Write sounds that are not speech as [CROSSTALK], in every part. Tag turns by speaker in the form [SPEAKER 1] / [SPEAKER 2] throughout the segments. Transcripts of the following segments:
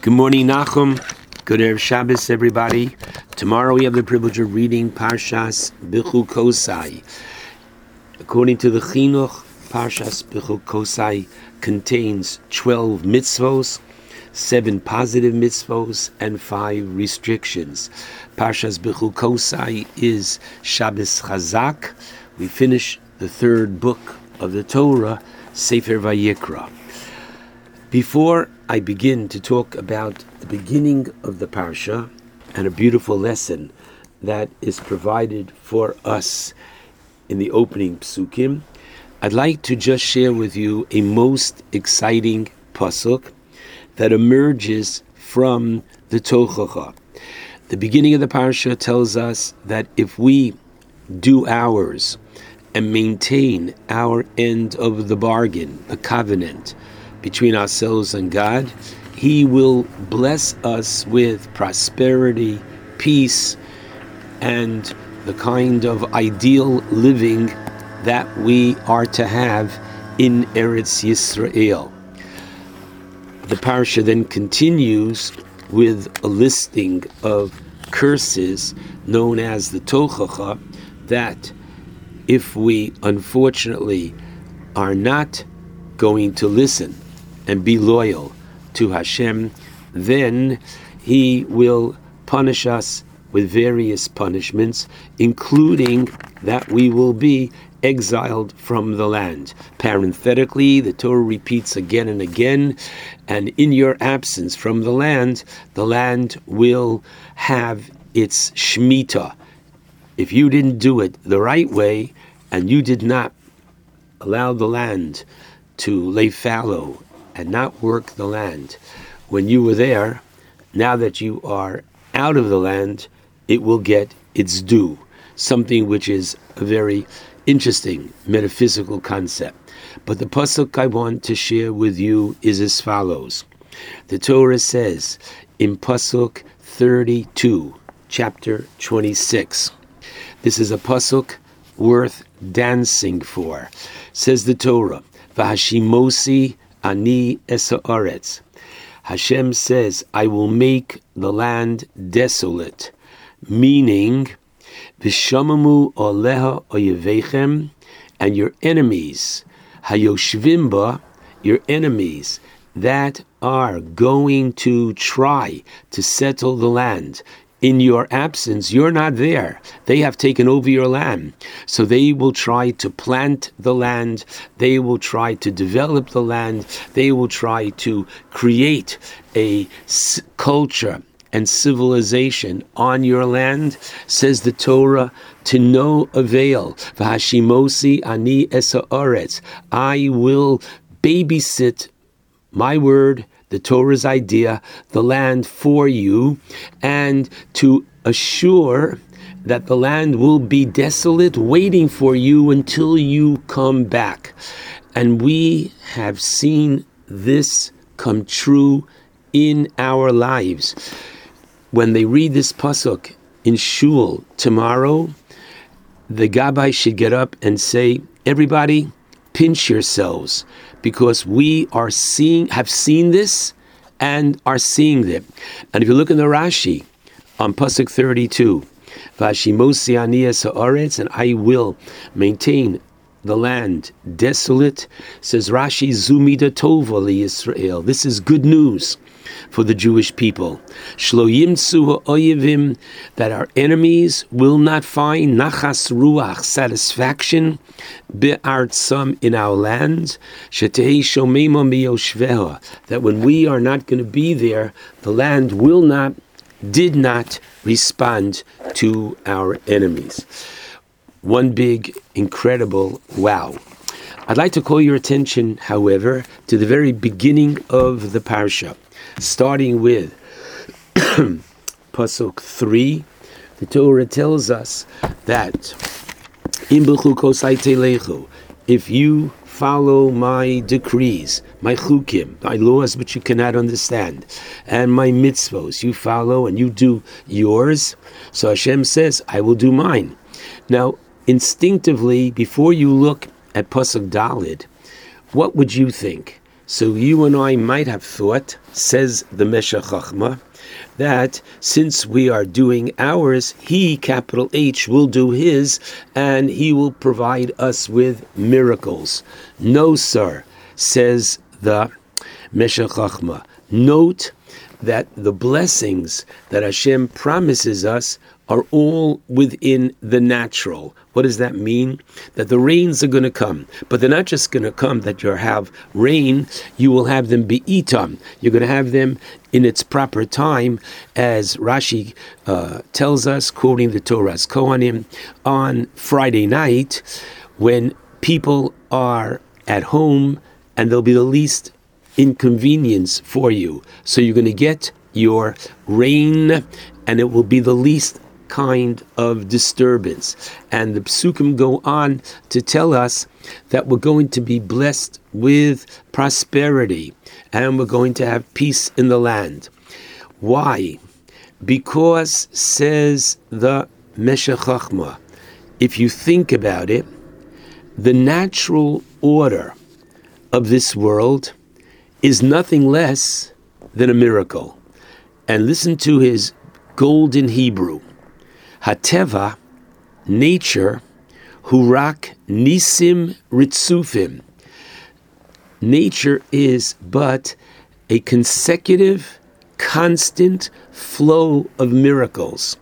[SPEAKER 1] Good morning, Nachum. Good Erev Shabbos, everybody. Tomorrow we have the privilege of reading Parshas Bechukosai. According to the Chinuch, Parshas Bechukosai contains 12 mitzvos, 7 positive mitzvos, and 5 restrictions. Parshas Bechukosai is Shabbos Chazak. We finish the third book of the Torah, Sefer Vayikra. Before I begin to talk about the beginning of the parsha and a beautiful lesson that is provided for us in the opening psukim, I'd like to just share with you a most exciting pasuk that emerges from the Tochacha. The beginning of the parsha tells us that if we do ours and maintain our end of the bargain, the covenant, between ourselves and God, He will bless us with prosperity, peace, and the kind of ideal living that we are to have in Eretz Yisrael. The parsha then continues with a listing of curses known as the Tochacha that if we unfortunately are not going to listen and be loyal to Hashem, then He will punish us with various punishments, including that we will be exiled from the land. Parenthetically, the Torah repeats again and again, and in your absence from the land, the land will have its Shemitah. If you didn't do it the right way, and you did not allow the land to lay fallow and not work the land. When you were there, now that you are out of the land, it will get its due, something which is a very interesting metaphysical concept. But the pasuk I want to share with you is as follows. The Torah says in pasuk 32, chapter 26. This is a pasuk worth dancing for. Says the Torah, "Vahashimosi Ani Esa'aretz. Hashem says, I will make the land desolate, meaning, Vishamamu Oleha Oyevechem, and your enemies, Hayoshvimba, your enemies, that are going to try to settle the land in your absence, you're not there. They have taken over your land. So they will try to plant the land. They will try to develop the land. They will try to create a culture and civilization on your land, says the Torah, to no avail. V'hashimosi ani esa I will babysit my word the Torah's idea, the land for you, and to assure that the land will be desolate, waiting for you until you come back. And we have seen this come true in our lives. When they read this pasuk in shul tomorrow, the gabbai should get up and say, "Everybody, pinch yourselves because we are seeing, have seen this and are seeing them. And if you look in the Rashi on Pasuk 32, Vashimosi and I will maintain the land desolate, says Rashi Zumida Tova Israel. This is good news for the Jewish people. Shloyimtsu oyevim, that our enemies will not find nachas ruach, satisfaction, be'artzam in our land, shetei shomema miyoshveha, that when we are not going to be there, the land will not, did not respond to our enemies. One big, incredible wow. I'd like to call your attention, however, to the very beginning of the parsha starting with [COUGHS] Pasuk 3, the Torah tells us that if you follow my decrees, my chukim, my laws which you cannot understand, and my mitzvos, you follow and you do yours, so Hashem says, I will do mine. Now, instinctively, before you look at Pasuk Dalid, what would you think? So you and I might have thought, says the Meshech Chachma, that since we are doing ours, he, capital H, will do his, and he will provide us with miracles. No, sir, says the Meshech Chachma. Note that the blessings that Hashem promises us are all within the natural. What does that mean? That the rains are going to come, but they're not just going to come that you have rain, you will have them be eaten. You're going to have them in its proper time, as Rashi uh, tells us, quoting the Toras Kohanim, on Friday night, when people are at home and there'll be the least inconvenience for you. So you're going to get your rain and it will be the least kind of disturbance. And the psukim go on to tell us that we're going to be blessed with prosperity and we're going to have peace in the land. Why? Because, says the Meshech Chachma, if you think about it, the natural order of this world is nothing less than a miracle. And listen to his golden Hebrew. Hateva, nature, hurak nisim ritzufim. Nature is but a consecutive, constant flow of miracles.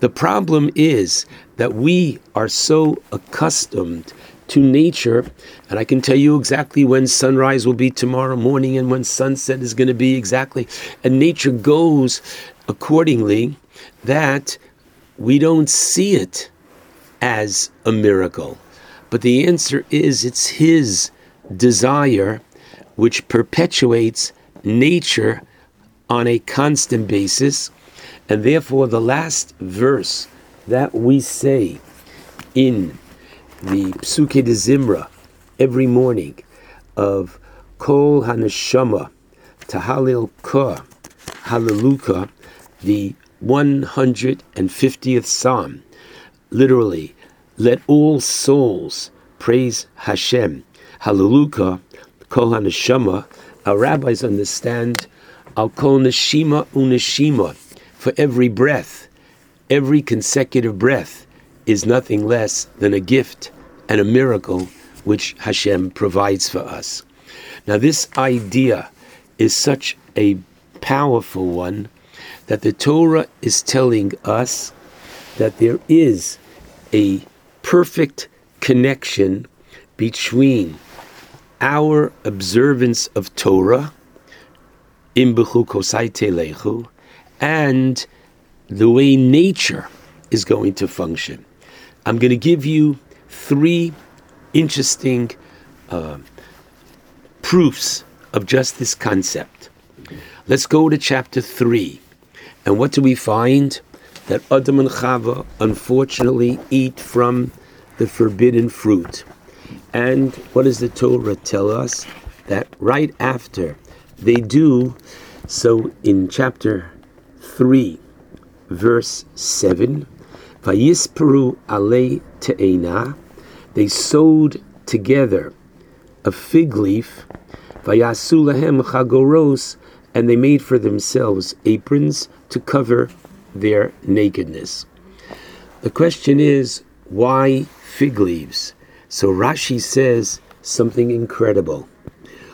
[SPEAKER 1] The problem is that we are so accustomed to nature, and I can tell you exactly when sunrise will be tomorrow morning and when sunset is going to be exactly. And nature goes accordingly that we don't see it as a miracle. But the answer is it's His desire which perpetuates nature on a constant basis. And therefore, the last verse that we say in the Psuke de Zimra every morning of Kol Haneshama Tahalil Ka Hallelujah, the 150th Psalm, literally, let all souls praise Hashem. Hallelujah, Kol Haneshama. Our rabbis understand Al Kol Neshima Uneshima. For every breath, every consecutive breath is nothing less than a gift and a miracle which Hashem provides for us. Now, this idea is such a powerful one that the Torah is telling us that there is a perfect connection between our observance of Torah, and the way nature is going to function. I'm going to give you three interesting uh, proofs of just this concept. Let's go to chapter 3. And what do we find? That Adam and Chava unfortunately eat from the forbidden fruit. And what does the Torah tell us? That right after they do, so in chapter 3, verse 7, Vayisperu ale te'ena, they sewed together a fig leaf, Vayasu lahem chagoros, and they made for themselves aprons to cover their nakedness. The question is, why fig leaves? So Rashi says something incredible.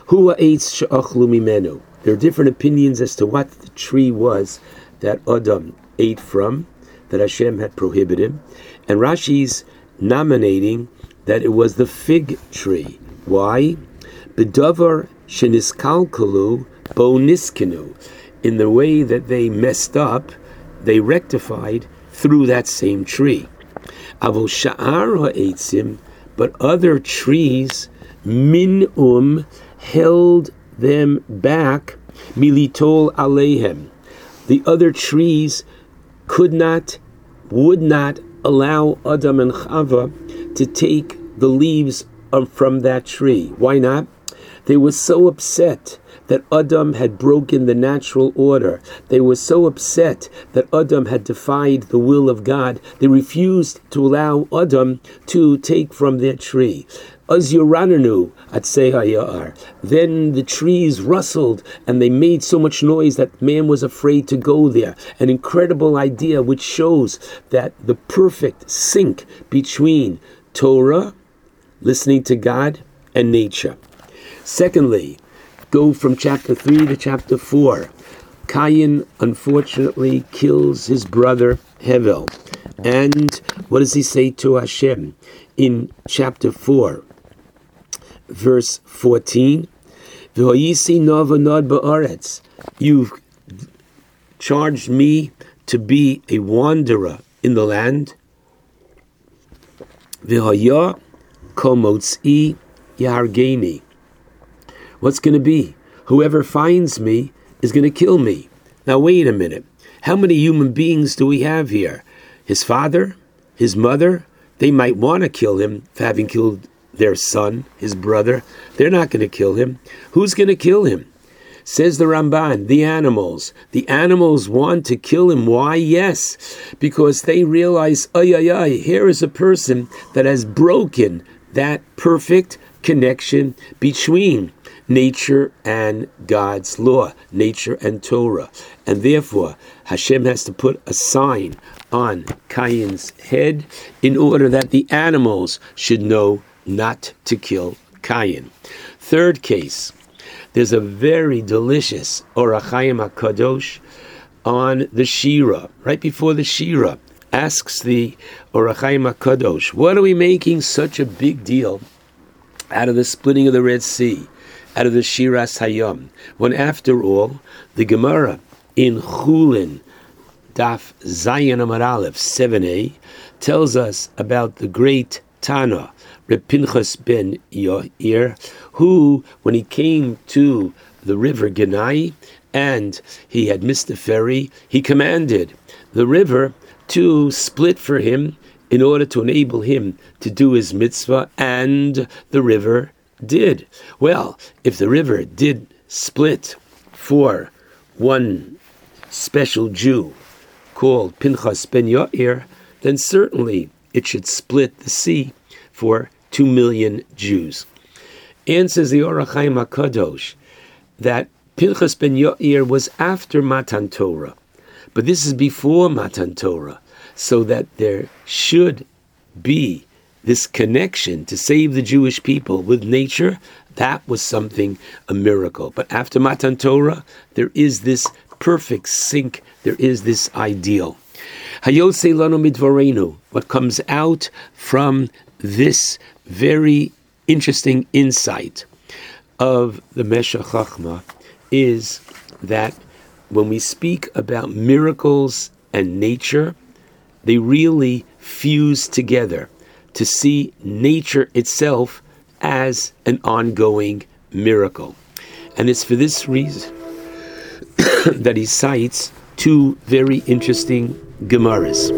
[SPEAKER 1] Hua eitz she'achlu mimenu. There are different opinions as to what the tree was that Adam ate from that Hashem had prohibited, him. and Rashi's nominating that it was the fig tree. Why? Bedavar sheniskalkalu bo niskinu. In the way that they messed up, they rectified through that same tree. Avol sha'ar ha'etzim, but other trees, min um, held them back, militol alehem. The other trees could not would not allow Adam and Chava to take the leaves from that tree. Why not? They were so upset that Adam had broken the natural order. They were so upset that Adam had defied the will of God. They refused to allow Adam to take from their tree. At. Then the trees rustled and they made so much noise that man was afraid to go there. An incredible idea which shows that the perfect sync between Torah, listening to God, and nature. Secondly, go from chapter 3 to chapter 4. Cain unfortunately kills his brother Hevel. And what does he say to Hashem in chapter 4, verse 14? You've charged me to be a wanderer in the land. yargeni. What's going to be? Whoever finds me is going to kill me. Now, wait a minute. How many human beings do we have here? His father, his mother, they might want to kill him for having killed their son, his brother. They're not going to kill him. Who's going to kill him? Says the Ramban, the animals. The animals want to kill him. Why? Yes, because they realize, ay, ay, ay, here is a person that has broken that perfect connection between nature and God's law, nature and Torah. And therefore, Hashem has to put a sign on Cain's head in order that the animals should know not to kill Cain. Third case, there's a very delicious Ohr HaChaim HaKadosh on the Shira, right before the Shira. Asks the Ohr HaChaim HaKadosh, what are we making such a big deal out of the splitting of the Red Sea, out of the Shiras Hayom, when after all, the Gemara in Chulin, Daf Zayin Amud Aleph 7a, tells us about the great Tana, Reb Pinchas ben Yair, who, when he came to the river Genai, and he had missed the ferry, he commanded the river to split for him in order to enable him to do his mitzvah, and the river did. Well, if the river did split for one special Jew called Pinchas ben Yair, then certainly it should split the sea for two million Jews. And says the Ohr HaChaim HaKadosh that Pinchas ben Yair was after Matan Torah, but this is before Matan Torah so that there should be this connection to save the Jewish people with nature, that was something, a miracle. But after Matan Torah, there is this perfect sync, there is this ideal. Hayose lanu midvarenu, what comes out from this very interesting insight of the Meshech Chachma is that when we speak about miracles and nature, they really fuse together to see nature itself as an ongoing miracle. And it's for this reason [COUGHS] that he cites two very interesting Gemaras.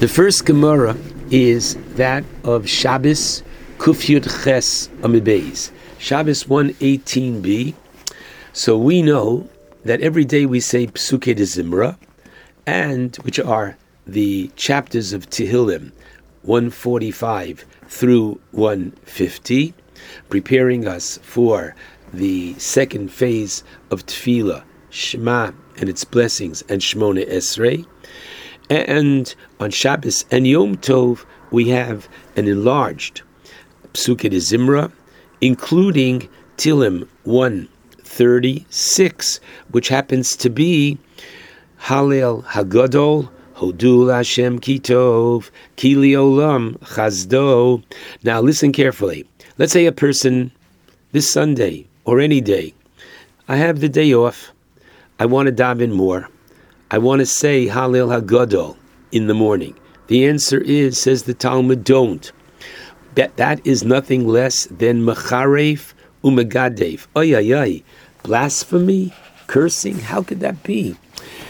[SPEAKER 1] The first Gemara is that of Shabbos Kufyud Ches Amibeis, Shabbos 118b. So we know that every day we say Psuke de Zimra, and which are the chapters of Tehillim 145 through 150, preparing us for the second phase of Tefillah, Shema and its blessings, and Shmona Esrei. And on Shabbos and Yom Tov, we have an enlarged Psuke de Zimra, including Tilim 136, which happens to be Halel Hagadol, Hodul Hashem Kitov, Kili Olam Chazdo. Now listen carefully. Let's say a person this Sunday or any day, I have the day off. I want to daven more. I want to say Halel Hagadol in the morning. The answer is, says the Talmud, don't. That, that is nothing less than Macharef Umegadev. Oy, oy, oy. Blasphemy? Cursing? How could that be?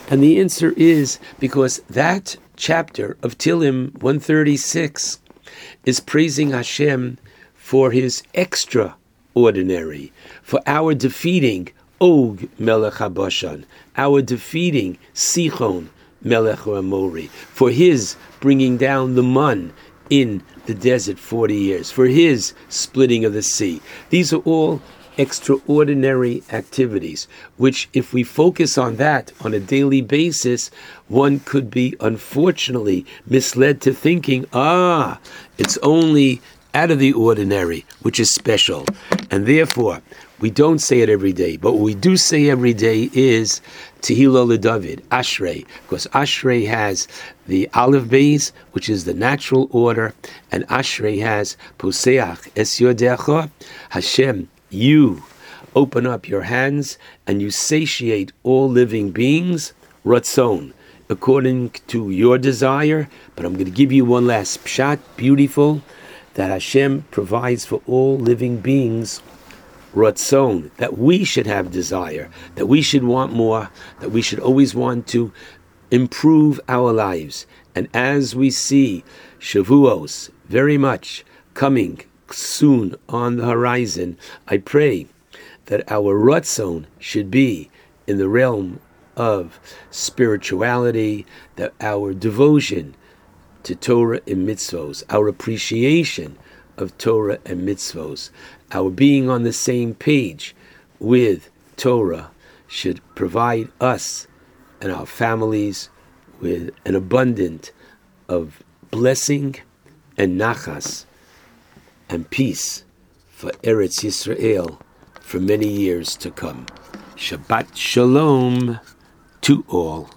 [SPEAKER 1] And the answer is because that chapter of Tilim 136 is praising Hashem for his extraordinary, for our defeating Og Melech Habashan, our defeating Sichon Melech Amori, for his bringing down the mun in the desert 40 years, for his splitting of the sea. These are all extraordinary activities, which, if we focus on that on a daily basis, one could be unfortunately misled to thinking, ah, it's only out of the ordinary, which is special. And therefore, we don't say it every day, but what we do say every day is Tehillah David, Ashrei, because Ashrei has the alef beis, which is the natural order, and Ashrei has Poseach Es Yodecha, Hashem, you open up your hands and you satiate all living beings, Ratzon, according to your desire. But I'm going to give you one last pshat, beautiful, that Hashem provides for all living beings ratzon, that we should have desire, that we should want more, that we should always want to improve our lives. And as we see Shavuos very much coming soon on the horizon, I pray that our ratzon should be in the realm of spirituality, that our devotion to Torah and mitzvos, our appreciation of Torah and mitzvos, our being on the same page with Torah should provide us and our families with an abundant of blessing and nachas and peace for Eretz Yisrael for many years to come. Shabbat Shalom to all.